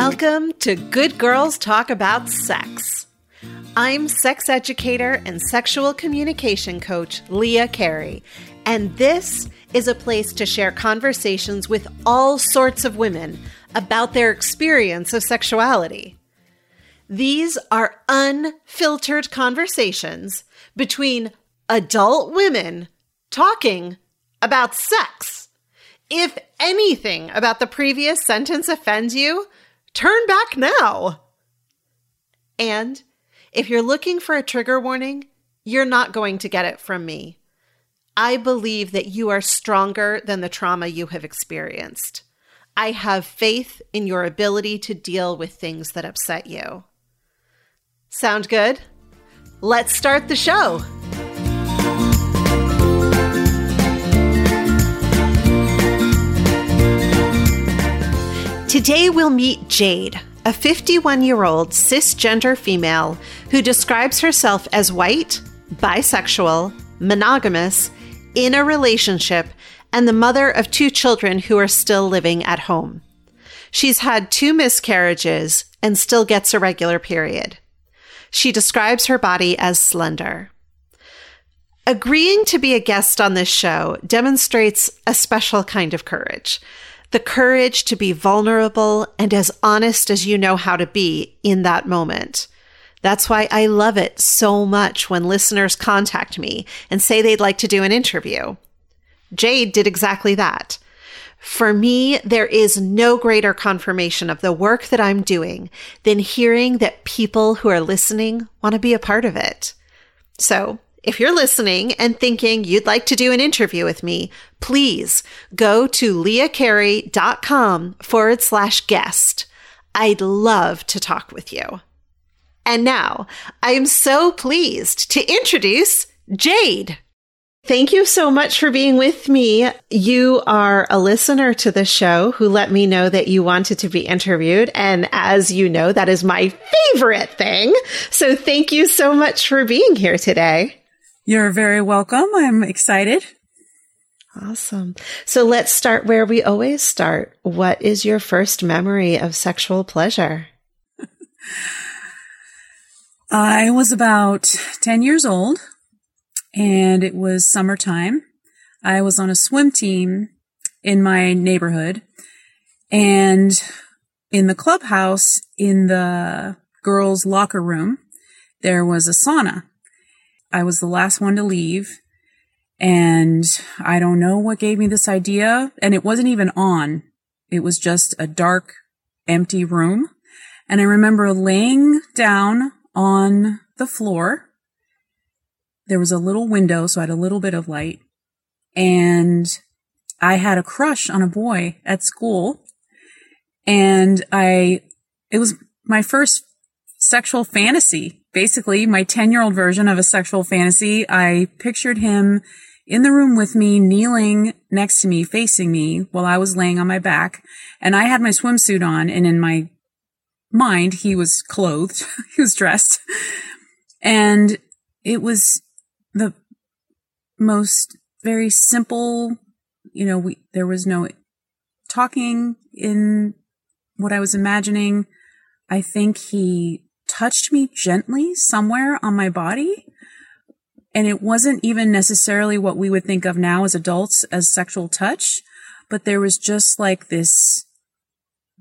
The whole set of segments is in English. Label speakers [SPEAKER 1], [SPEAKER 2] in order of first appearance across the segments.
[SPEAKER 1] Welcome to Good Girls Talk About Sex. I'm sex educator and sexual communication coach Leah Carey, and this is a place to share conversations with all sorts of women about their experience of sexuality. These are unfiltered conversations between adult women talking about sex. If anything about the previous sentence offends you, turn back now. And if you're looking for a trigger warning, you're not going to get it from me. I believe that you are stronger than the trauma you have experienced. I have faith in your ability to deal with things that upset you. Sound good? Let's start the show. Today we'll meet Jade, a 51 year old cisgender female who describes herself as white, bisexual, monogamous, in a relationship, and the mother of two children who are still living at home. She's had two miscarriages and still gets a regular period. She describes her body as slender. Agreeing to be a guest on this show demonstrates a special kind of courage the courage to be vulnerable and as honest as you know how to be in that moment. That's why I love it so much when listeners contact me and say they'd like to do an interview. Jade did exactly that. For me, there is no greater confirmation of the work that I'm doing than hearing that people who are listening want to be a part of it. So if you're listening and thinking you'd like to do an interview with me, please go to leahcarey.com forward slash guest. I'd love to talk with you. And now I am so pleased to introduce Jade. Thank you so much for being with me. You are a listener to the show who let me know that you wanted to be interviewed. And as you know, that is my favorite thing. So thank you so much for being here today.
[SPEAKER 2] You're very welcome. I'm excited.
[SPEAKER 1] Awesome. So let's start where we always start. What is your first memory of sexual pleasure?
[SPEAKER 2] I was about 10 years old and it was summertime. I was on a swim team in my neighborhood and in the clubhouse in the girls' locker room, there was a sauna. I was the last one to leave. And I don't know what gave me this idea. And it wasn't even on. It was just a dark, empty room. And I remember laying down on the floor. There was a little window, so I had a little bit of light. And I had a crush on a boy at school. And I, it was my first sexual fantasy basically my 10 year old version of a sexual fantasy. I pictured him in the room with me, kneeling next to me, facing me while I was laying on my back. And I had my swimsuit on and in my mind, he was clothed. he was dressed. And it was the most very simple, you know, we, there was no talking in what I was imagining. I think he touched me gently somewhere on my body. And it wasn't even necessarily what we would think of now as adults as sexual touch, but there was just like this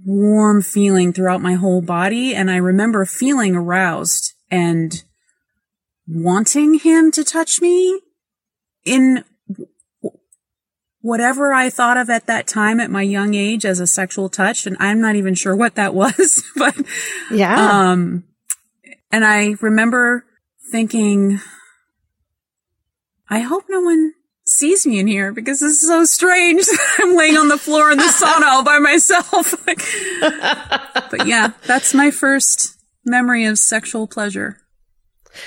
[SPEAKER 2] warm feeling throughout my whole body. And I remember feeling aroused and wanting him to touch me in whatever I thought of at that time at my young age as a sexual touch. And I'm not even sure what that was, but
[SPEAKER 1] yeah.
[SPEAKER 2] Um, and I remember thinking, I hope no one sees me in here because this is so strange. I'm laying on the floor in the sauna all by myself. but yeah, that's my first memory of sexual pleasure.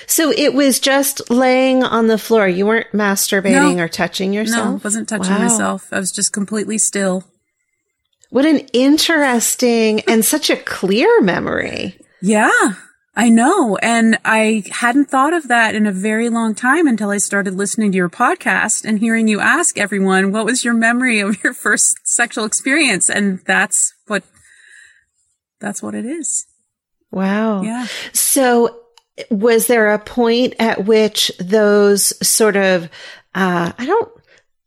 [SPEAKER 1] So it was just laying on the floor. You weren't masturbating no, or touching yourself?
[SPEAKER 2] No, I wasn't touching wow. myself. I was just completely still.
[SPEAKER 1] What an interesting and such a clear memory.
[SPEAKER 2] Yeah. I know. And I hadn't thought of that in a very long time until I started listening to your podcast and hearing you ask everyone, what was your memory of your first sexual experience? And that's what that's what it is.
[SPEAKER 1] Wow.
[SPEAKER 2] Yeah.
[SPEAKER 1] So was there a point at which those sort of uh, I don't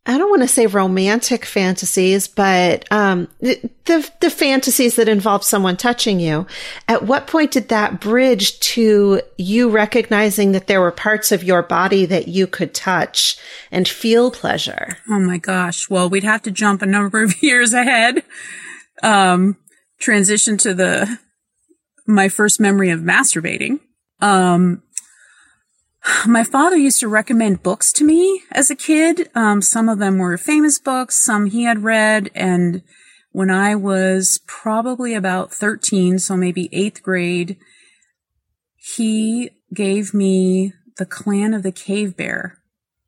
[SPEAKER 1] I don't want to say romantic fantasies, but um, the, the fantasies that involve someone touching you. At what point did that bridge to you recognizing that there were parts of your body that you could touch and feel pleasure?
[SPEAKER 2] Oh my gosh. Well, we'd have to jump a number of years ahead. Um, transition to the my first memory of masturbating. Um, my father used to recommend books to me as a kid. Um, some of them were famous books, some he had read. And when I was probably about 13, so maybe eighth grade, he gave me The Clan of the Cave Bear.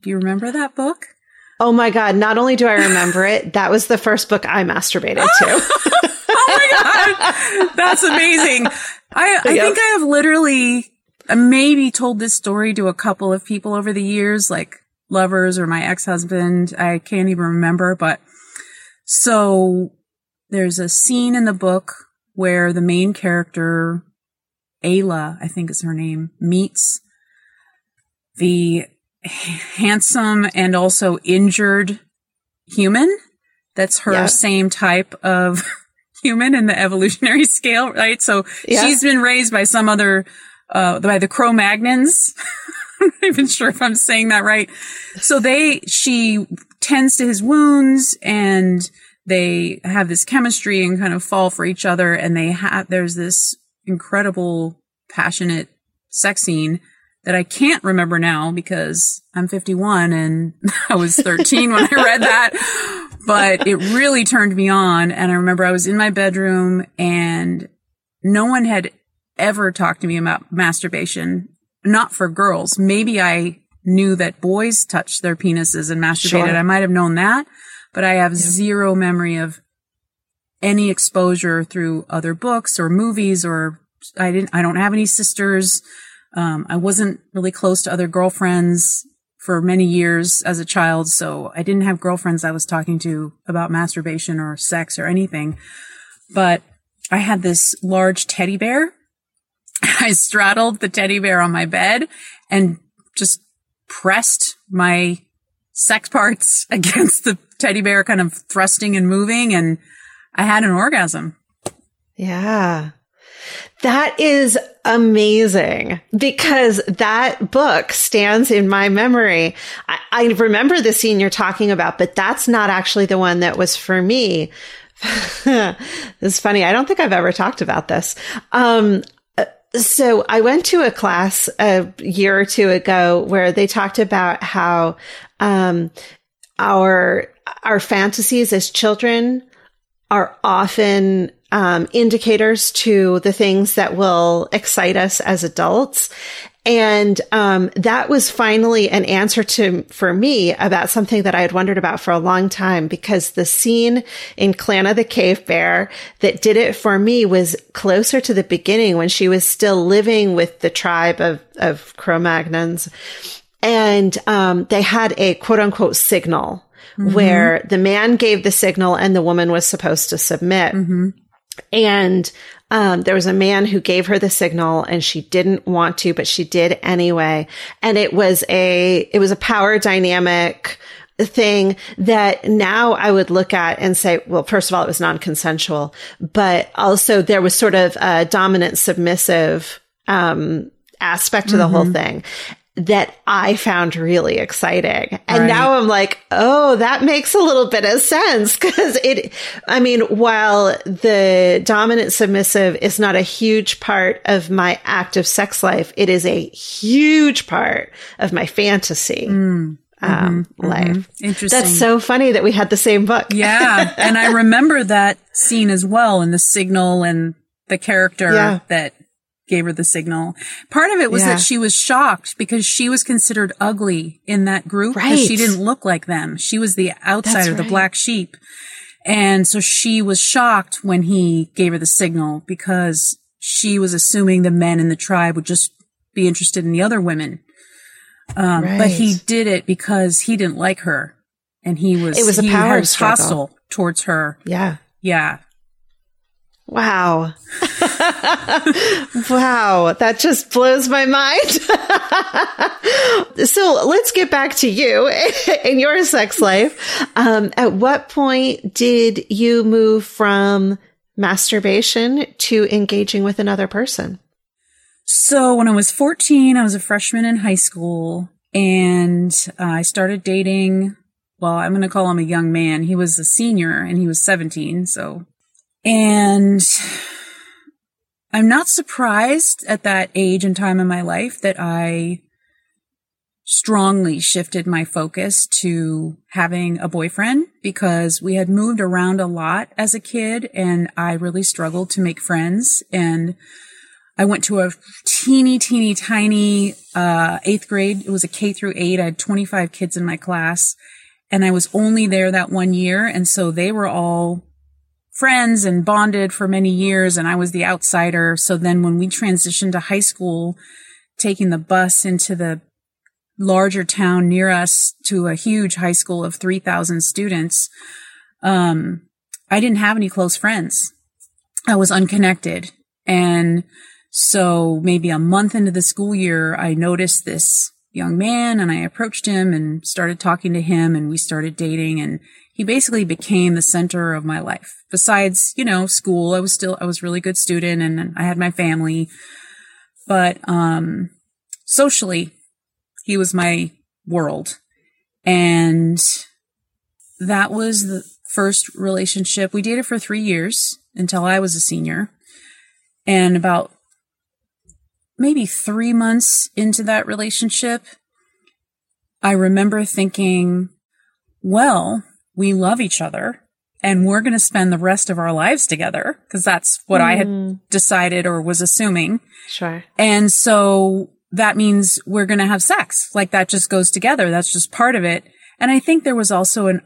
[SPEAKER 2] Do you remember that book?
[SPEAKER 1] Oh my God. Not only do I remember it, that was the first book I masturbated to.
[SPEAKER 2] oh my God. That's amazing. I, I yep. think I have literally maybe told this story to a couple of people over the years, like lovers or my ex-husband. I can't even remember, but so there's a scene in the book where the main character, Ayla, I think is her name, meets the handsome and also injured human. That's her yeah. same type of human in the evolutionary scale, right? So yeah. she's been raised by some other uh, by the Cro-Magnons. I'm not even sure if I'm saying that right. So they, she tends to his wounds and they have this chemistry and kind of fall for each other. And they have, there's this incredible, passionate sex scene that I can't remember now because I'm 51 and I was 13 when I read that. But it really turned me on. And I remember I was in my bedroom and no one had ever talked to me about masturbation, not for girls. Maybe I knew that boys touched their penises and masturbated. Sure. I might have known that, but I have yeah. zero memory of any exposure through other books or movies or I didn't, I don't have any sisters. Um, I wasn't really close to other girlfriends for many years as a child. So I didn't have girlfriends I was talking to about masturbation or sex or anything, but I had this large teddy bear I straddled the teddy bear on my bed and just pressed my sex parts against the teddy bear, kind of thrusting and moving. And I had an orgasm.
[SPEAKER 1] Yeah. That is amazing because that book stands in my memory. I, I, remember the scene you're talking about, but that's not actually the one that was for me. it's funny. I don't think I've ever talked about this. Um, so I went to a class a year or two ago where they talked about how um, our our fantasies as children are often um, indicators to the things that will excite us as adults. And um, that was finally an answer to for me about something that I had wondered about for a long time because the scene in Clan of the Cave Bear that did it for me was closer to the beginning when she was still living with the tribe of of Cro-Magnons, and um, they had a quote unquote signal mm-hmm. where the man gave the signal and the woman was supposed to submit. Mm-hmm. And um, there was a man who gave her the signal and she didn't want to, but she did anyway. And it was a, it was a power dynamic thing that now I would look at and say, well, first of all, it was non-consensual, but also there was sort of a dominant submissive, um, aspect to mm-hmm. the whole mm-hmm. thing that I found really exciting. And right. now I'm like, oh, that makes a little bit of sense because it, I mean, while the dominant submissive is not a huge part of my active sex life, it is a huge part of my fantasy. Mm. Um, mm-hmm, life. Mm-hmm.
[SPEAKER 2] Interesting.
[SPEAKER 1] That's so funny that we had the same book.
[SPEAKER 2] yeah. And I remember that scene as well in the signal and the character yeah. that gave her the signal. Part of it was yeah. that she was shocked because she was considered ugly in that group right. she didn't look like them. She was the outsider, right. the black sheep. And so she was shocked when he gave her the signal because she was assuming the men in the tribe would just be interested in the other women. Um, right. but he did it because he didn't like her and he was,
[SPEAKER 1] it was a power struggle.
[SPEAKER 2] hostile towards her.
[SPEAKER 1] Yeah.
[SPEAKER 2] Yeah.
[SPEAKER 1] Wow. wow, that just blows my mind. so let's get back to you and your sex life. Um, at what point did you move from masturbation to engaging with another person?
[SPEAKER 2] So when I was 14, I was a freshman in high school and uh, I started dating. Well, I'm going to call him a young man. He was a senior and he was 17. So, and I'm not surprised at that age and time in my life that I strongly shifted my focus to having a boyfriend because we had moved around a lot as a kid and I really struggled to make friends. And I went to a teeny, teeny, tiny, uh, eighth grade. It was a K through eight. I had 25 kids in my class and I was only there that one year. And so they were all friends and bonded for many years and I was the outsider. So then when we transitioned to high school, taking the bus into the larger town near us to a huge high school of 3,000 students, um, I didn't have any close friends. I was unconnected. And so maybe a month into the school year, I noticed this young man and I approached him and started talking to him and we started dating and he basically became the center of my life. Besides, you know, school, I was still, I was really good student and I had my family, but, um, socially, he was my world. And that was the first relationship. We dated for three years until I was a senior. And about maybe three months into that relationship, I remember thinking, well, we love each other and we're going to spend the rest of our lives together because that's what mm. I had hmm. decided or was assuming.
[SPEAKER 1] Sure.
[SPEAKER 2] And so that means we're going to have sex. Like that just goes together. That's just part of it. And I think there was also an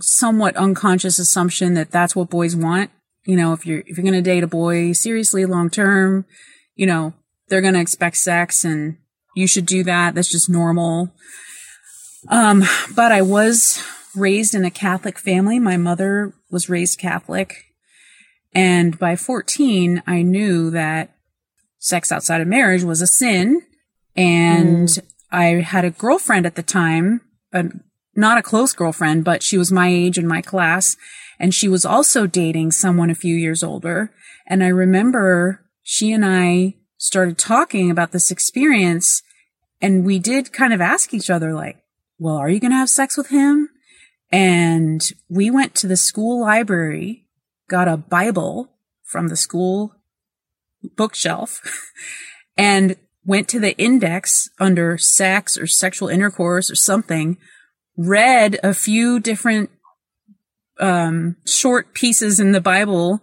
[SPEAKER 2] somewhat unconscious assumption that that's what boys want. You know, if you're, if you're going to date a boy seriously long term, you know, they're going to expect sex and you should do that. That's just normal. Um, but I was raised in a Catholic family. My mother was raised Catholic. And by 14, I knew that sex outside of marriage was a sin and mm. I had a girlfriend at the time, a, not a close girlfriend, but she was my age in my class. And she was also dating someone a few years older. And I remember she and I started talking about this experience. And we did kind of ask each other, like, well, are you going to have sex with him? And we went to the school library, got a Bible from the school bookshelf, and went to the index under sex or sexual intercourse or something, read a few different um, short pieces in the Bible,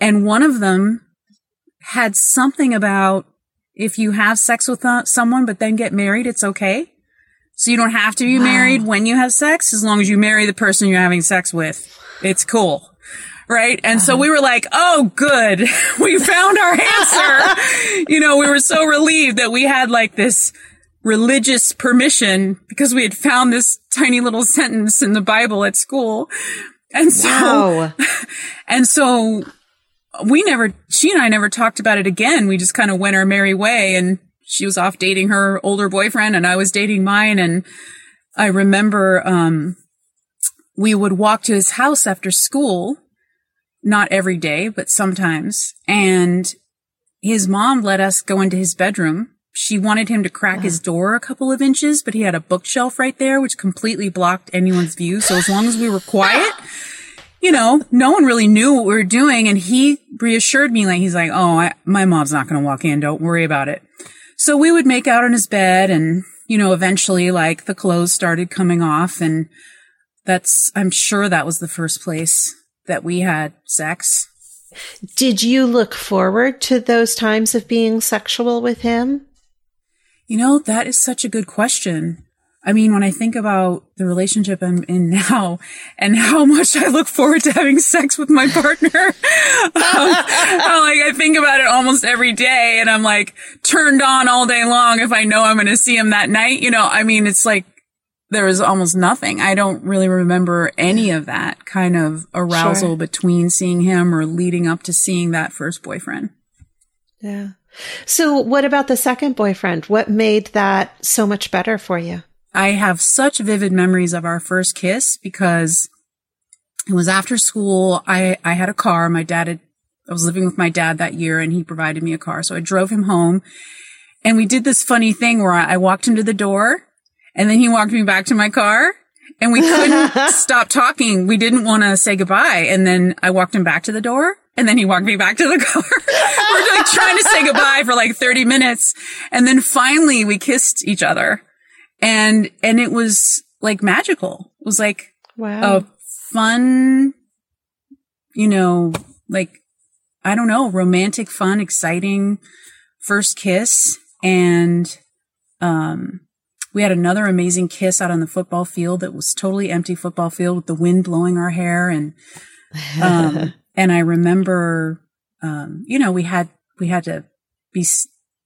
[SPEAKER 2] and one of them had something about if you have sex with someone but then get married, it's okay. So you don't have to be wow. married when you have sex, as long as you marry the person you're having sex with. It's cool right? And uh-huh. so we were like, oh, good. we found our answer. you know, we were so relieved that we had like this religious permission because we had found this tiny little sentence in the Bible at school. And so, wow. and so we never, she and I never talked about it again. We just kind of went our merry way and she was off dating her older boyfriend and I was dating mine. And I remember, um, we would walk to his house after school not every day, but sometimes. And his mom let us go into his bedroom. She wanted him to crack his door a couple of inches, but he had a bookshelf right there, which completely blocked anyone's view. So as long as we were quiet, you know, no one really knew what we were doing. And he reassured me, like, he's like, Oh, I, my mom's not going to walk in. Don't worry about it. So we would make out on his bed and, you know, eventually like the clothes started coming off and that's, I'm sure that was the first place that we had sex.
[SPEAKER 1] Did you look forward to those times of being sexual with him?
[SPEAKER 2] You know, that is such a good question. I mean, when I think about the relationship I'm in now and how much I look forward to having sex with my partner, um, like I think about it almost every day and I'm like turned on all day long if I know I'm going to see him that night. You know, I mean, it's like there was almost nothing. I don't really remember any of that kind of arousal sure. between seeing him or leading up to seeing that first boyfriend.
[SPEAKER 1] Yeah. So what about the second boyfriend? What made that so much better for you?
[SPEAKER 2] I have such vivid memories of our first kiss because it was after school. I, I had a car. My dad had, I was living with my dad that year and he provided me a car. So I drove him home and we did this funny thing where I, I walked him to the door and then he walked me back to my car and we couldn't stop talking. We didn't want to say goodbye. And then I walked him back to the door and then he walked me back to the car. We're like trying to say goodbye for like 30 minutes. And then finally we kissed each other and, and it was like magical. It was like
[SPEAKER 1] wow.
[SPEAKER 2] a fun, you know, like, I don't know, romantic, fun, exciting first kiss. And, um, we had another amazing kiss out on the football field that was totally empty football field with the wind blowing our hair. And, um, and I remember, um, you know, we had, we had to be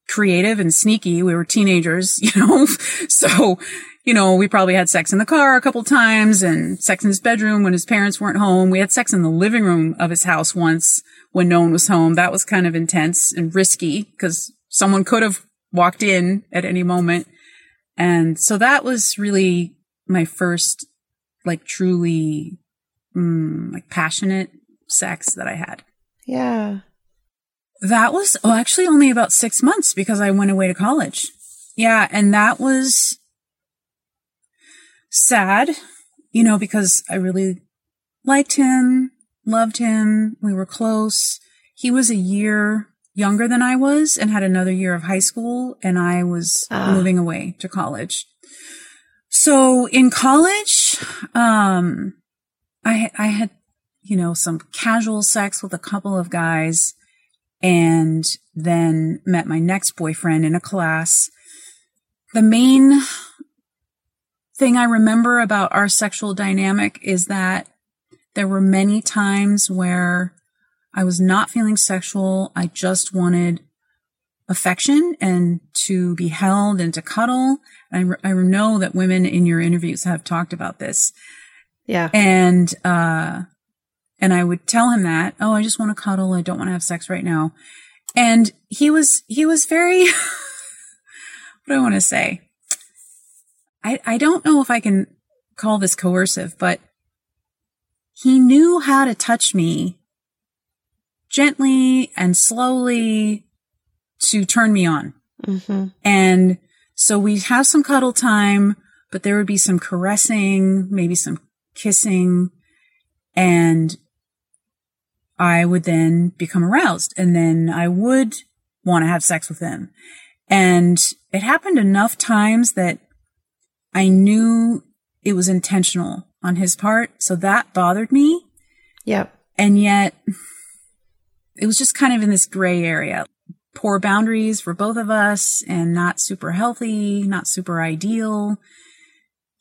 [SPEAKER 2] creative and sneaky. We were teenagers, you know, so, you know, we probably had sex in the car a couple times and sex in his bedroom when his parents weren't home. We had sex in the living room of his house once when no one was home. That was kind of intense and risky because someone could have walked in at any moment. And so that was really my first, like truly, mm, like passionate sex that I had.
[SPEAKER 1] Yeah.
[SPEAKER 2] That was oh, actually only about six months because I went away to college. Yeah. And that was sad, you know, because I really liked him, loved him. We were close. He was a year younger than I was and had another year of high school and I was uh. moving away to college. So in college, um, I, I had, you know, some casual sex with a couple of guys and then met my next boyfriend in a class. The main thing I remember about our sexual dynamic is that there were many times where I was not feeling sexual. I just wanted affection and to be held and to cuddle. I, I know that women in your interviews have talked about this.
[SPEAKER 1] Yeah.
[SPEAKER 2] And, uh, and I would tell him that, oh, I just want to cuddle. I don't want to have sex right now. And he was, he was very, what do I want to say? I, I don't know if I can call this coercive, but he knew how to touch me gently and slowly to turn me on. Mm-hmm. And so we'd have some cuddle time, but there would be some caressing, maybe some kissing, and I would then become aroused and then I would want to have sex with him. And it happened enough times that I knew it was intentional on his part. So that bothered me.
[SPEAKER 1] Yep.
[SPEAKER 2] And yet it was just kind of in this gray area. Poor boundaries for both of us and not super healthy, not super ideal.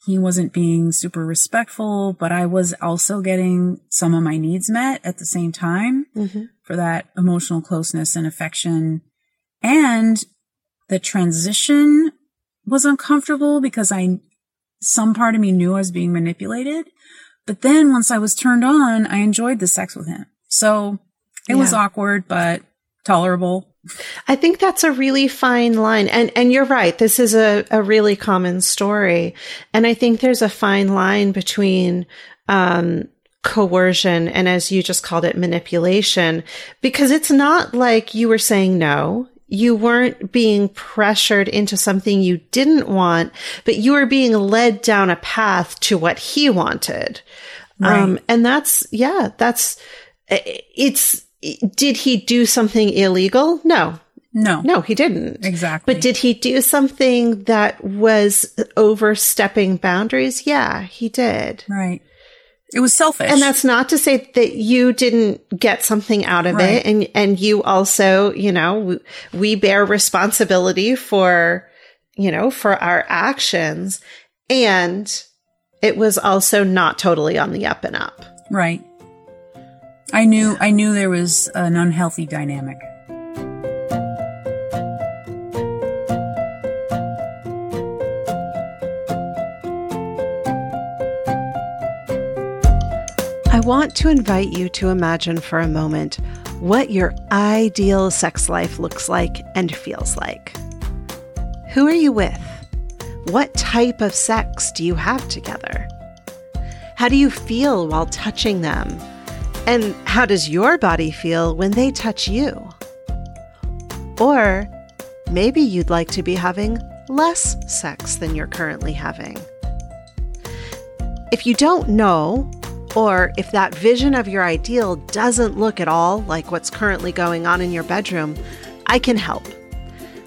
[SPEAKER 2] He wasn't being super respectful, but I was also getting some of my needs met at the same time mm-hmm. for that emotional closeness and affection. And the transition was uncomfortable because I, some part of me knew I was being manipulated. But then once I was turned on, I enjoyed the sex with him. So it yeah. was awkward, but tolerable.
[SPEAKER 1] I think that's a really fine line. And, and you're right. This is a, a really common story. And I think there's a fine line between, um, coercion and as you just called it, manipulation, because it's not like you were saying no you weren't being pressured into something you didn't want, but you were being led down a path to what he wanted. Right. Um, and that's, yeah, that's, it's, did he do something illegal? No.
[SPEAKER 2] No.
[SPEAKER 1] No, he didn't.
[SPEAKER 2] Exactly.
[SPEAKER 1] But did he do something that was overstepping boundaries? Yeah, he did.
[SPEAKER 2] Right. It was selfish.
[SPEAKER 1] And that's not to say that you didn't get something out of right. it. And, and you also, you know, we bear responsibility for, you know, for our actions. And it was also not totally on the up and up.
[SPEAKER 2] Right. I knew, I knew there was an unhealthy dynamic.
[SPEAKER 1] I I want to invite you to imagine for a moment what your ideal sex life looks like and feels like. Who are you with? What type of sex do you have together? How do you feel while touching them? And how does your body feel when they touch you? Or maybe you'd like to be having less sex than you're currently having. If you don't know, or if that vision of your ideal doesn't look at all like what's currently going on in your bedroom, I can help.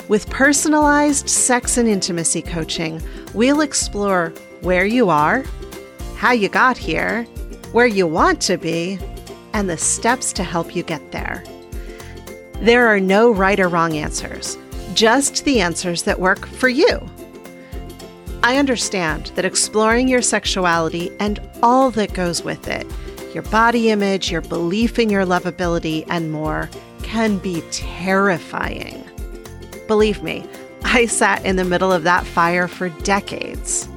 [SPEAKER 1] With personalized sex and intimacy coaching, we'll explore where you are, how you got here, where you want to be, and the steps to help you get there. There are no right or wrong answers, just the answers that work for you. I understand that exploring your sexuality and all that goes with it, your body image, your belief in your lovability, and more, can be terrifying. Believe me, I sat in the middle of that fire for decades.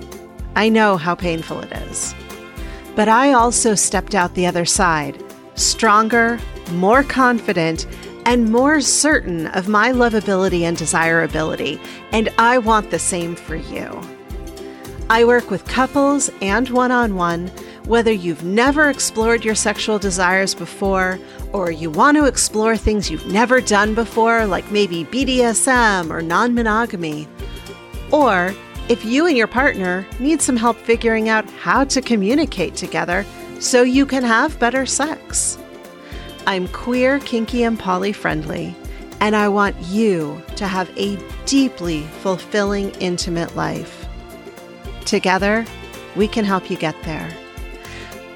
[SPEAKER 1] I know how painful it is. But I also stepped out the other side, stronger, more confident, and more certain of my lovability and desirability, and I want the same for you. I work with couples and one on one, whether you've never explored your sexual desires before or you want to explore things you've never done before, like maybe BDSM or non monogamy. Or if you and your partner need some help figuring out how to communicate together so you can have better sex. I'm queer, kinky, and poly friendly, and I want you to have a deeply fulfilling, intimate life. Together, we can help you get there.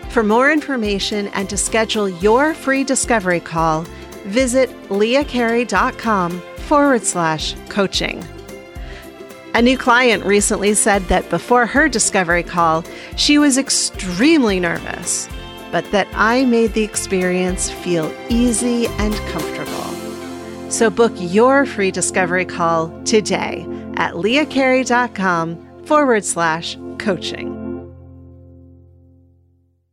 [SPEAKER 1] For more information and to schedule your free discovery call, visit leahcarey.com forward slash coaching. A new client recently said that before her discovery call, she was extremely nervous, but that I made the experience feel easy and comfortable. So book your free discovery call today at leahcarey.com forward slash coaching.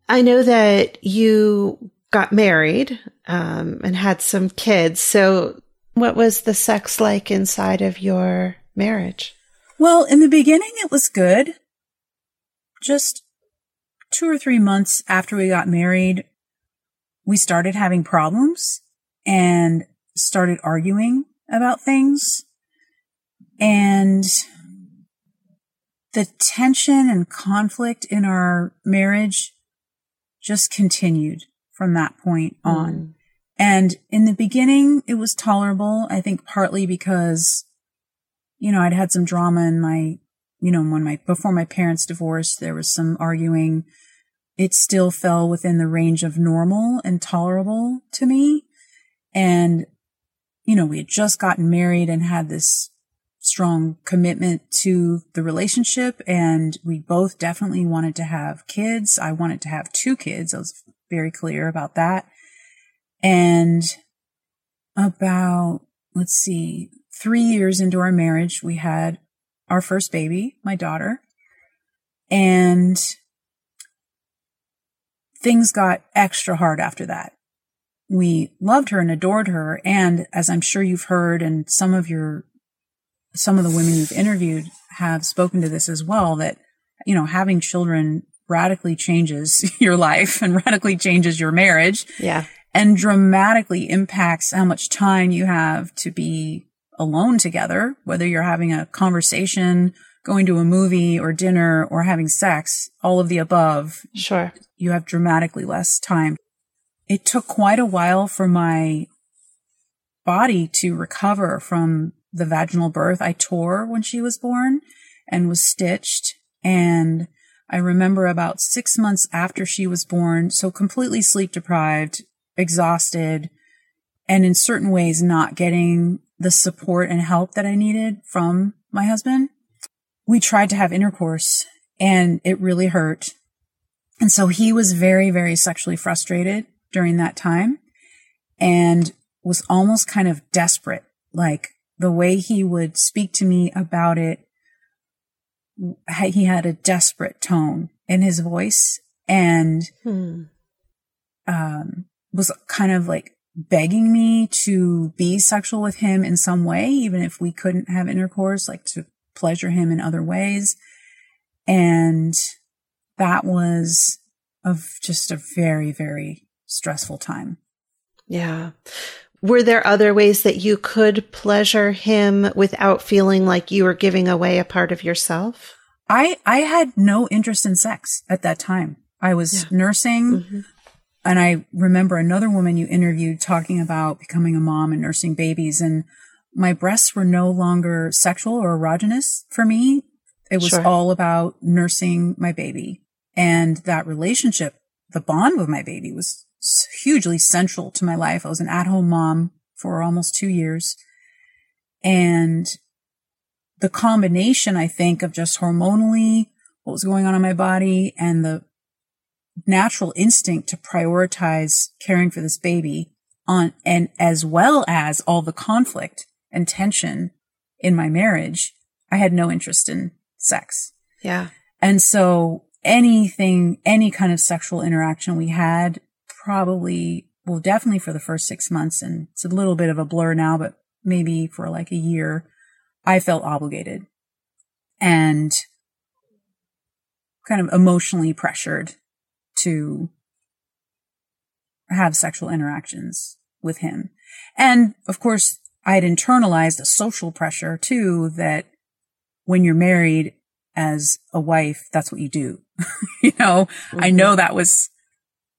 [SPEAKER 1] I know that you got married um, and had some kids. So, what was the sex like inside of your marriage?
[SPEAKER 2] Well, in the beginning, it was good. Just two or three months after we got married, we started having problems and started arguing about things. And the tension and conflict in our marriage just continued from that point on. Mm. And in the beginning, it was tolerable. I think partly because, you know, I'd had some drama in my, you know, when my, before my parents divorced, there was some arguing. It still fell within the range of normal and tolerable to me. And, you know, we had just gotten married and had this strong commitment to the relationship and we both definitely wanted to have kids. I wanted to have two kids. I was very clear about that. And about, let's see, three years into our marriage, we had our first baby, my daughter, and things got extra hard after that. We loved her and adored her. And as I'm sure you've heard, and some of your some of the women you've interviewed have spoken to this as well that, you know, having children radically changes your life and radically changes your marriage.
[SPEAKER 1] Yeah.
[SPEAKER 2] And dramatically impacts how much time you have to be alone together, whether you're having a conversation, going to a movie or dinner or having sex, all of the above.
[SPEAKER 1] Sure.
[SPEAKER 2] You have dramatically less time. It took quite a while for my body to recover from the vaginal birth. I tore when she was born and was stitched. And I remember about six months after she was born, so completely sleep deprived, exhausted, and in certain ways not getting the support and help that I needed from my husband. We tried to have intercourse and it really hurt. And so he was very, very sexually frustrated during that time and was almost kind of desperate. Like, the way he would speak to me about it, he had a desperate tone in his voice. And hmm. um, was kind of like begging me to be sexual with him in some way, even if we couldn't have intercourse, like to pleasure him in other ways. And that was of just a very, very stressful time.
[SPEAKER 1] Yeah. Were there other ways that you could pleasure him without feeling like you were giving away a part of yourself?
[SPEAKER 2] I, I had no interest in sex at that time. I was yeah. nursing. Mm-hmm. And I remember another woman you interviewed talking about becoming a mom and nursing babies. And my breasts were no longer sexual or erogenous for me. It was sure. all about nursing my baby. And that relationship, the bond with my baby was hugely central to my life. I was an at home mom for almost two years. And the combination, I think, of just hormonally what was going on in my body and the natural instinct to prioritize caring for this baby on, and as well as all the conflict and tension in my marriage, I had no interest in sex.
[SPEAKER 1] Yeah.
[SPEAKER 2] And so anything, any kind of sexual interaction we had probably, well, definitely for the first six months. And it's a little bit of a blur now, but maybe for like a year, I felt obligated and kind of emotionally pressured to have sexual interactions with him. And of course, I had internalized a social pressure too that when you're married as a wife, that's what you do. you know, mm-hmm. I know that was,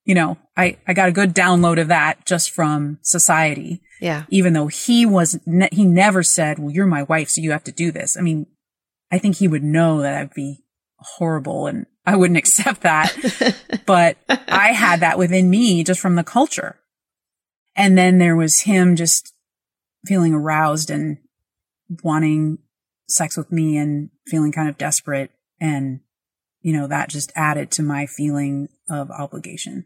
[SPEAKER 2] you know, I, I got a good download of that just from society.
[SPEAKER 1] Yeah.
[SPEAKER 2] Even though he was, ne- he never said, well, you're my wife, so you have to do this. I mean, I think he would know that I'd be horrible and I wouldn't accept that. but I had that within me just from the culture. And then there was him just feeling aroused and wanting sex with me and feeling kind of desperate. And, you know, that just added to my feeling of obligation.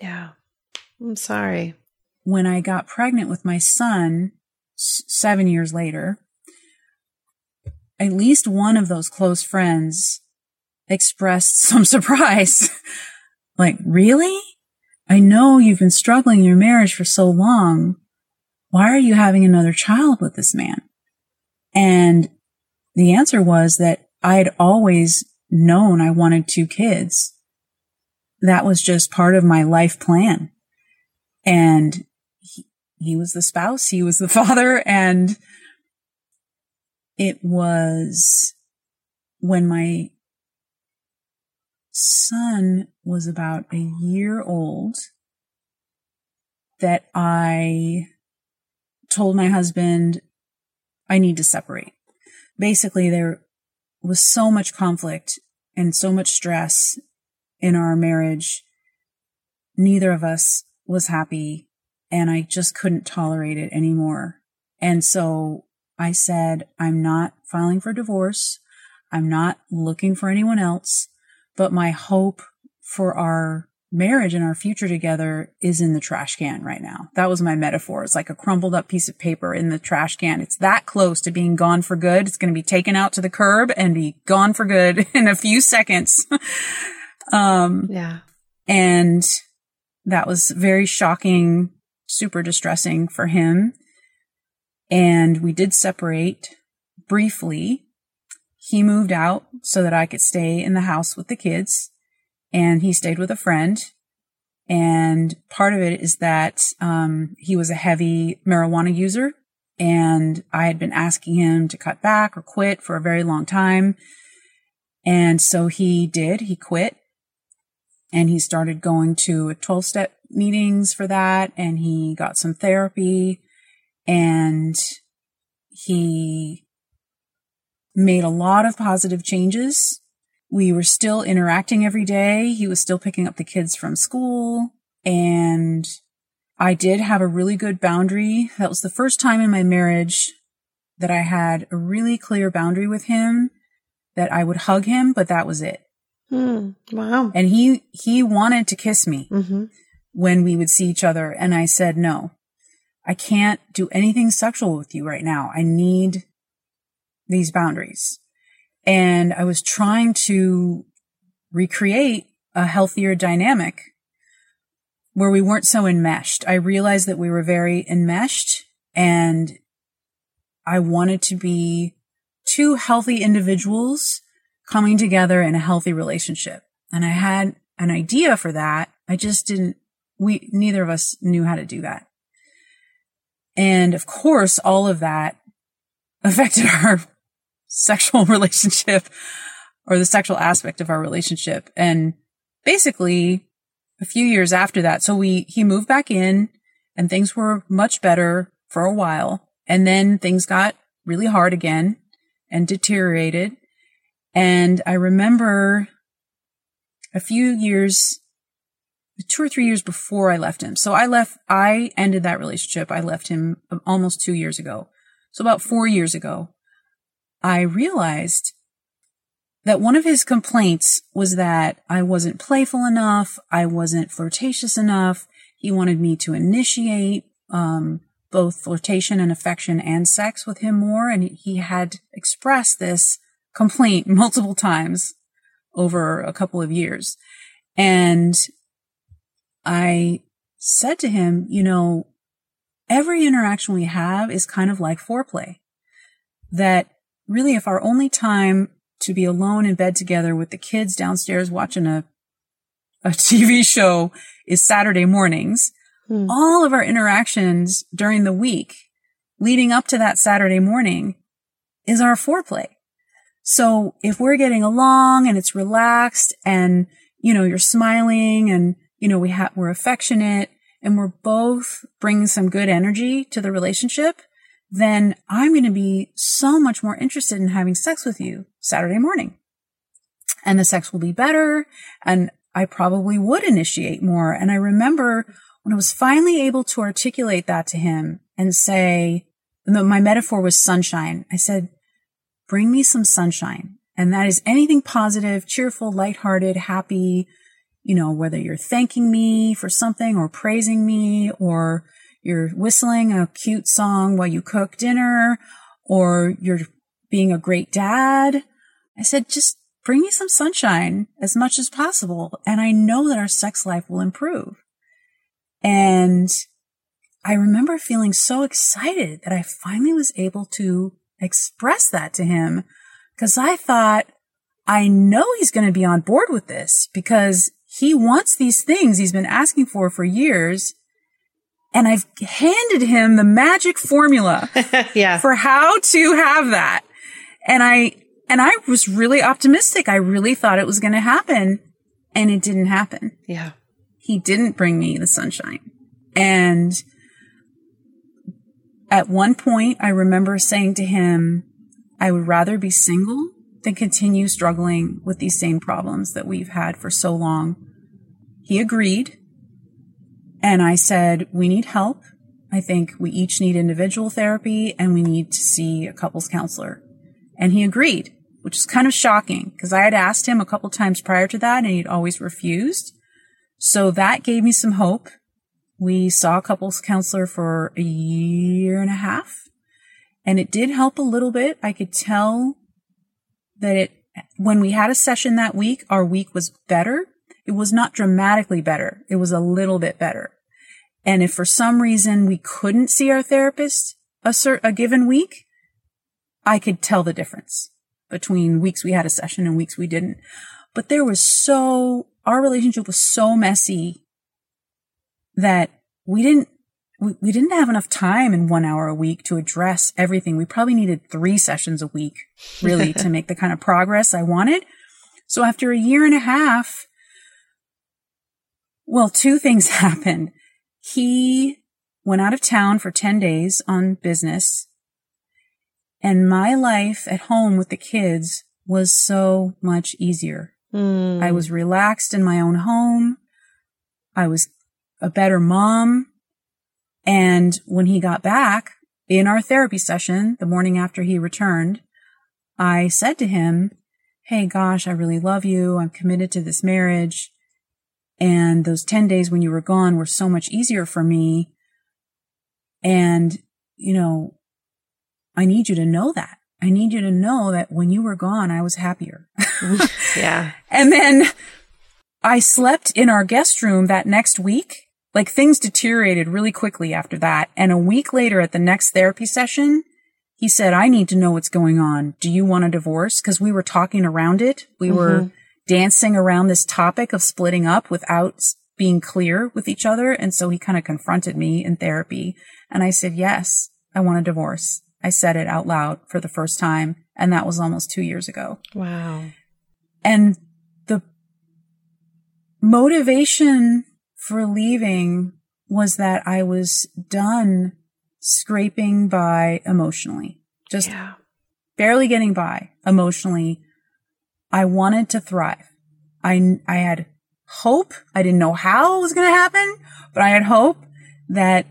[SPEAKER 1] Yeah. I'm sorry.
[SPEAKER 2] When I got pregnant with my son seven years later, at least one of those close friends expressed some surprise. like, really? I know you've been struggling in your marriage for so long. Why are you having another child with this man? And the answer was that I had always known I wanted two kids. That was just part of my life plan. And he, he was the spouse, he was the father, and it was when my son was about a year old that I told my husband I need to separate. Basically, there was so much conflict and so much stress in our marriage. Neither of us was happy and I just couldn't tolerate it anymore. And so I said, I'm not filing for divorce. I'm not looking for anyone else, but my hope for our marriage and our future together is in the trash can right now. That was my metaphor. It's like a crumpled up piece of paper in the trash can. It's that close to being gone for good. It's going to be taken out to the curb and be gone for good in a few seconds.
[SPEAKER 1] um, yeah.
[SPEAKER 2] And that was very shocking, super distressing for him and we did separate briefly. He moved out so that I could stay in the house with the kids and he stayed with a friend. And part of it is that, um, he was a heavy marijuana user and I had been asking him to cut back or quit for a very long time. And so he did, he quit and he started going to 12 step meetings for that and he got some therapy and he made a lot of positive changes. We were still interacting every day. He was still picking up the kids from school and I did have a really good boundary. That was the first time in my marriage that I had a really clear boundary with him that I would hug him, but that was it.
[SPEAKER 1] Mm, wow.
[SPEAKER 2] And he, he wanted to kiss me mm-hmm. when we would see each other. And I said, no, I can't do anything sexual with you right now. I need these boundaries. And I was trying to recreate a healthier dynamic where we weren't so enmeshed. I realized that we were very enmeshed and I wanted to be two healthy individuals coming together in a healthy relationship. And I had an idea for that. I just didn't, we, neither of us knew how to do that. And of course, all of that affected our sexual relationship or the sexual aspect of our relationship. And basically a few years after that, so we, he moved back in and things were much better for a while. And then things got really hard again and deteriorated. And I remember a few years, two or three years before I left him. So I left, I ended that relationship. I left him almost two years ago. So about four years ago, I realized that one of his complaints was that I wasn't playful enough. I wasn't flirtatious enough. He wanted me to initiate, um, both flirtation and affection and sex with him more. And he had expressed this complaint multiple times over a couple of years. And I said to him, you know, every interaction we have is kind of like foreplay. That really, if our only time to be alone in bed together with the kids downstairs watching a, a TV show is Saturday mornings, hmm. all of our interactions during the week leading up to that Saturday morning is our foreplay. So if we're getting along and it's relaxed and, you know, you're smiling and, you know, we have, we're affectionate and we're both bringing some good energy to the relationship, then I'm going to be so much more interested in having sex with you Saturday morning. And the sex will be better. And I probably would initiate more. And I remember when I was finally able to articulate that to him and say, my metaphor was sunshine. I said, bring me some sunshine. And that is anything positive, cheerful, lighthearted, happy, you know, whether you're thanking me for something or praising me or you're whistling a cute song while you cook dinner or you're being a great dad. I said, just bring me some sunshine as much as possible. And I know that our sex life will improve. And I remember feeling so excited that I finally was able to express that to him because I thought, I know he's going to be on board with this because he wants these things he's been asking for for years. And I've handed him the magic formula
[SPEAKER 1] yeah.
[SPEAKER 2] for how to have that. And I, and I was really optimistic. I really thought it was going to happen and it didn't happen.
[SPEAKER 1] Yeah.
[SPEAKER 2] He didn't bring me the sunshine. And at one point, I remember saying to him, I would rather be single than continue struggling with these same problems that we've had for so long. He agreed. And I said, we need help. I think we each need individual therapy and we need to see a couples counselor. And he agreed, which is kind of shocking because I had asked him a couple times prior to that and he'd always refused. So that gave me some hope we saw a couples counselor for a year and a half and it did help a little bit. I could tell that it, when we had a session that week, our week was better. It was not dramatically better. It was a little bit better. And if for some reason we couldn't see our therapist a, cert, a given week, I could tell the difference between weeks we had a session and weeks we didn't. But there was so, our relationship was so messy that we didn't we, we didn't have enough time in one hour a week to address everything. We probably needed three sessions a week, really, to make the kind of progress I wanted. So after a year and a half, well, two things happened. He went out of town for 10 days on business and my life at home with the kids was so much easier. Mm. I was relaxed in my own home. I was a better mom. And when he got back in our therapy session, the morning after he returned, I said to him, Hey, gosh, I really love you. I'm committed to this marriage. And those 10 days when you were gone were so much easier for me. And, you know, I need you to know that. I need you to know that when you were gone, I was happier.
[SPEAKER 1] yeah.
[SPEAKER 2] And then I slept in our guest room that next week like things deteriorated really quickly after that. And a week later at the next therapy session, he said, I need to know what's going on. Do you want a divorce? Cause we were talking around it. We mm-hmm. were dancing around this topic of splitting up without being clear with each other. And so he kind of confronted me in therapy. And I said, yes, I want a divorce. I said it out loud for the first time. And that was almost two years ago.
[SPEAKER 1] Wow.
[SPEAKER 2] And the motivation for leaving was that I was done scraping by emotionally, just yeah. barely getting by emotionally. I wanted to thrive. I, I had hope. I didn't know how it was going to happen, but I had hope that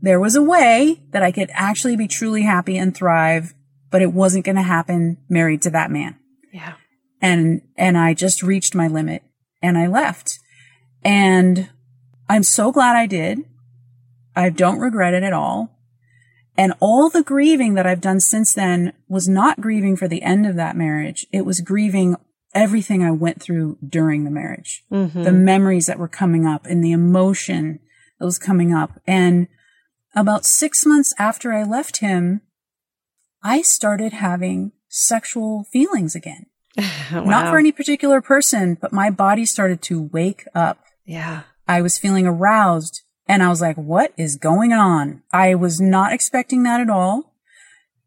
[SPEAKER 2] there was a way that I could actually be truly happy and thrive, but it wasn't going to happen married to that man.
[SPEAKER 1] Yeah.
[SPEAKER 2] And, and I just reached my limit and I left. And I'm so glad I did. I don't regret it at all. And all the grieving that I've done since then was not grieving for the end of that marriage. It was grieving everything I went through during the marriage, mm-hmm. the memories that were coming up and the emotion that was coming up. And about six months after I left him, I started having sexual feelings again. wow. Not for any particular person, but my body started to wake up.
[SPEAKER 1] Yeah.
[SPEAKER 2] I was feeling aroused and I was like, what is going on? I was not expecting that at all.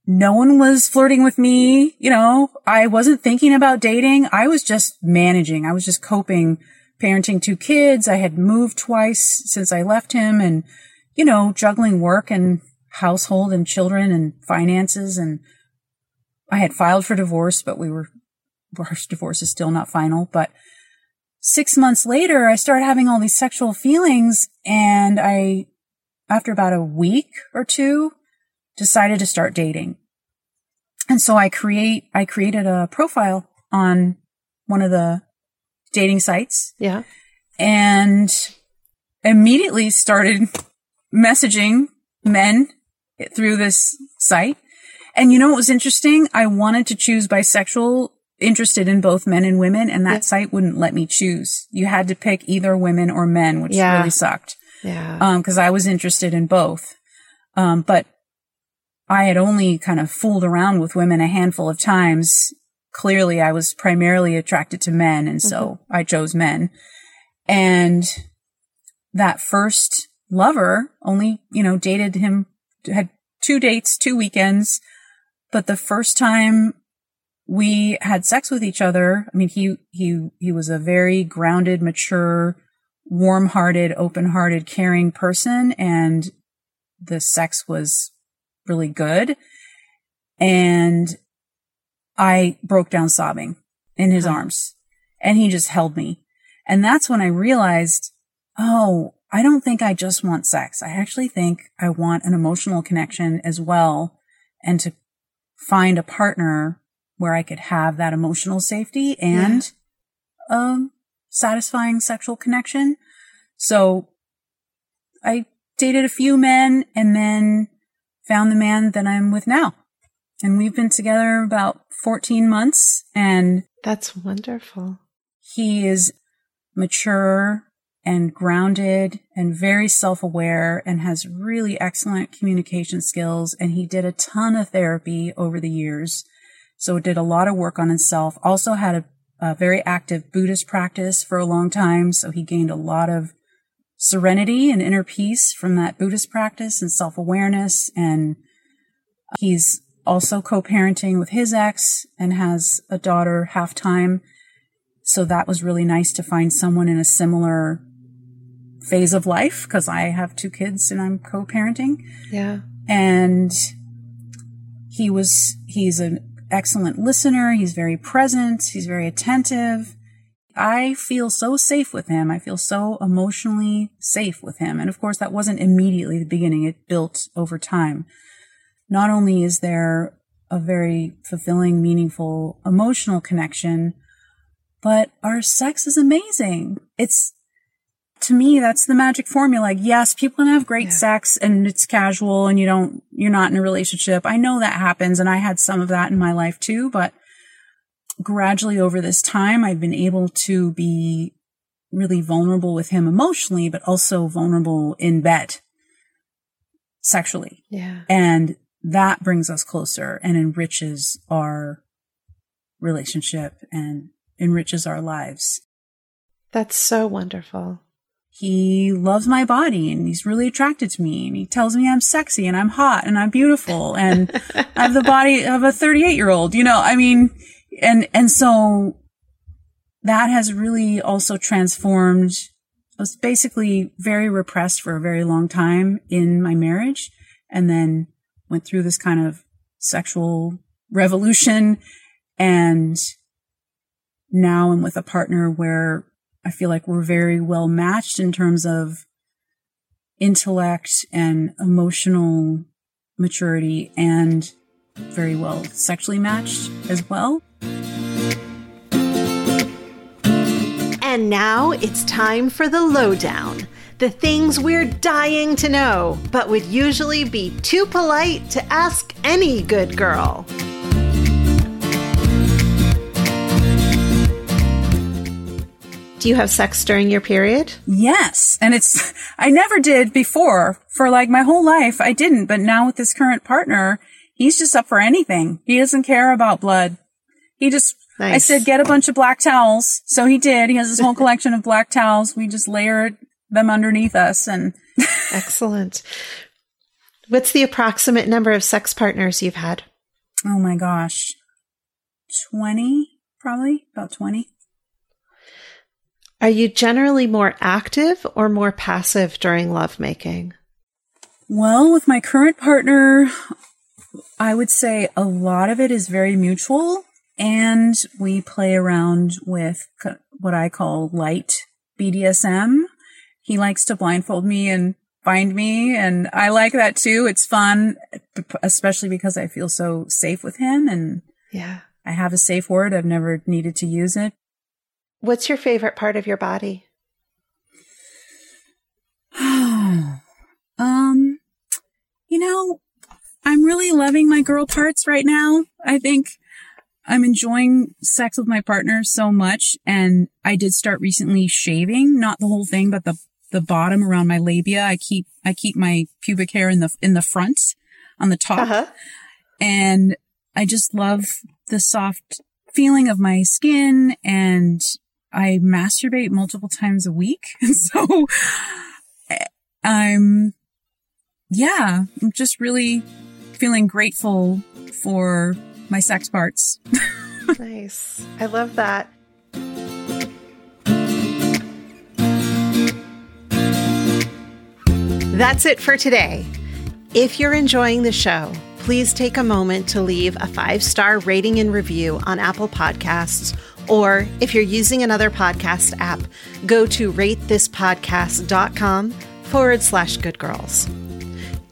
[SPEAKER 2] No one was flirting with me. You know, I wasn't thinking about dating. I was just managing. I was just coping, parenting two kids. I had moved twice since I left him and, you know, juggling work and household and children and finances. And I had filed for divorce, but we were, our divorce is still not final, but six months later, I started having all these sexual feelings and I, after about a week or two, decided to start dating. And so I create, I created a profile on one of the dating sites.
[SPEAKER 1] Yeah.
[SPEAKER 2] And immediately started messaging men through this site. And you know what was interesting? I wanted to choose bisexual interested in both men and women, and that yeah. site wouldn't let me choose. You had to pick either women or men, which yeah. really sucked.
[SPEAKER 1] Yeah.
[SPEAKER 2] Um, cause I was interested in both. Um, but I had only kind of fooled around with women a handful of times. Clearly I was primarily attracted to men. And so mm-hmm. I chose men. And that first lover only, you know, dated him, had two dates, two weekends. But the first time we had sex with each other. I mean, he, he, he was a very grounded, mature, warm-hearted, open-hearted, caring person. And the sex was really good. And I broke down sobbing in his arms and he just held me. And that's when I realized, oh, I don't think I just want sex. I actually think I want an emotional connection as well and to find a partner where I could have that emotional safety and yeah. um satisfying sexual connection. So I dated a few men and then found the man that I'm with now. And we've been together about 14 months and
[SPEAKER 1] that's wonderful.
[SPEAKER 2] He is mature and grounded and very self-aware and has really excellent communication skills. And he did a ton of therapy over the years. So did a lot of work on himself. Also had a, a very active Buddhist practice for a long time. So he gained a lot of serenity and inner peace from that Buddhist practice and self-awareness. And he's also co-parenting with his ex and has a daughter half time. So that was really nice to find someone in a similar phase of life because I have two kids and I'm co-parenting.
[SPEAKER 1] Yeah.
[SPEAKER 2] And he was, he's an excellent listener. He's very present. He's very attentive. I feel so safe with him. I feel so emotionally safe with him. And of course, that wasn't immediately the beginning. It built over time. Not only is there a very fulfilling, meaningful emotional connection, but our sex is amazing. It's to me, that's the magic formula. Like, yes, people can have great yeah. sex and it's casual and you don't, you're not in a relationship. I know that happens. And I had some of that in my life too, but gradually over this time, I've been able to be really vulnerable with him emotionally, but also vulnerable in bed sexually.
[SPEAKER 1] Yeah.
[SPEAKER 2] And that brings us closer and enriches our relationship and enriches our lives.
[SPEAKER 1] That's so wonderful.
[SPEAKER 2] He loves my body and he's really attracted to me and he tells me I'm sexy and I'm hot and I'm beautiful and I have the body of a 38 year old, you know, I mean, and, and so that has really also transformed. I was basically very repressed for a very long time in my marriage and then went through this kind of sexual revolution and now I'm with a partner where I feel like we're very well matched in terms of intellect and emotional maturity and very well sexually matched as well.
[SPEAKER 1] And now it's time for the lowdown. The things we're dying to know, but would usually be too polite to ask any good girl. Do you have sex during your period?
[SPEAKER 2] Yes. And it's, I never did before for like my whole life. I didn't, but now with this current partner, he's just up for anything. He doesn't care about blood. He just, nice. I said, get a bunch of black towels. So he did. He has this whole collection of black towels. We just layered them underneath us and.
[SPEAKER 1] Excellent. What's the approximate number of sex partners you've had?
[SPEAKER 2] Oh my gosh. 20, probably about 20.
[SPEAKER 1] Are you generally more active or more passive during lovemaking?
[SPEAKER 2] Well, with my current partner, I would say a lot of it is very mutual and we play around with what I call light BDSM. He likes to blindfold me and find me and I like that too. It's fun, especially because I feel so safe with him and
[SPEAKER 1] yeah,
[SPEAKER 2] I have a safe word. I've never needed to use it.
[SPEAKER 1] What's your favorite part of your body?
[SPEAKER 2] um, you know, I'm really loving my girl parts right now. I think I'm enjoying sex with my partner so much. And I did start recently shaving, not the whole thing, but the, the bottom around my labia. I keep, I keep my pubic hair in the, in the front on the top. Uh-huh. And I just love the soft feeling of my skin and I masturbate multiple times a week. so I'm, yeah, I'm just really feeling grateful for my sex parts.
[SPEAKER 1] nice. I love that. That's it for today. If you're enjoying the show, please take a moment to leave a five star rating and review on Apple Podcasts or if you're using another podcast app, go to ratethispodcast.com forward slash good girls.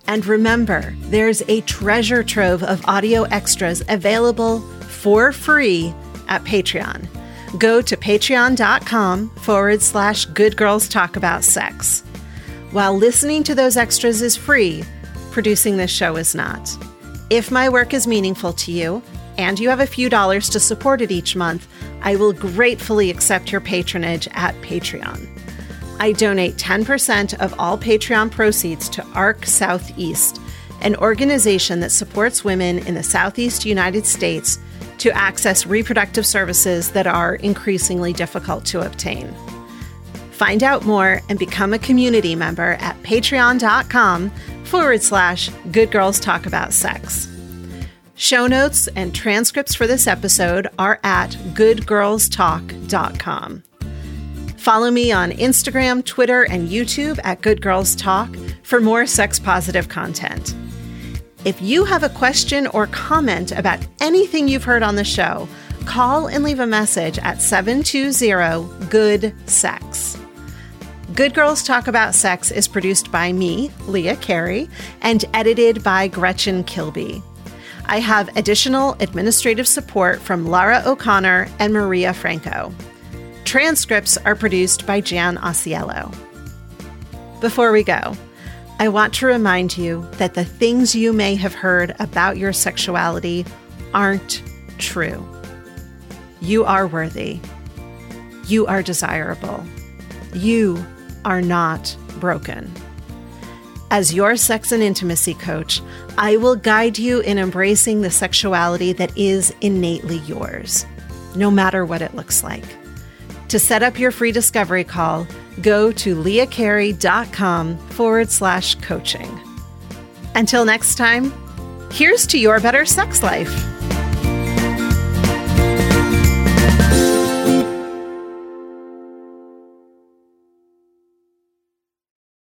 [SPEAKER 1] And remember, there's a treasure trove of audio extras available for free at Patreon. Go to patreon.com forward slash good girls talk about sex. While listening to those extras is free, producing this show is not. If my work is meaningful to you, and you have a few dollars to support it each month, I will gratefully accept your patronage at Patreon. I donate 10% of all Patreon proceeds to ARC Southeast, an organization that supports women in the Southeast United States to access reproductive services that are increasingly difficult to obtain. Find out more and become a community member at patreon.com forward slash good girls talk about sex. Show notes and transcripts for this episode are at goodgirlstalk.com. Follow me on Instagram, Twitter, and YouTube at Good Girls Talk for more sex positive content. If you have a question or comment about anything you've heard on the show, call and leave a message at 720 Good Sex. Good Girls Talk About Sex is produced by me, Leah Carey, and edited by Gretchen Kilby. I have additional administrative support from Lara O'Connor and Maria Franco. Transcripts are produced by Jan Osiello. Before we go, I want to remind you that the things you may have heard about your sexuality aren't true. You are worthy. You are desirable. You are not broken. As your sex and intimacy coach, I will guide you in embracing the sexuality that is innately yours, no matter what it looks like. To set up your free discovery call, go to leahcarey.com forward slash coaching. Until next time, here's to your better sex life.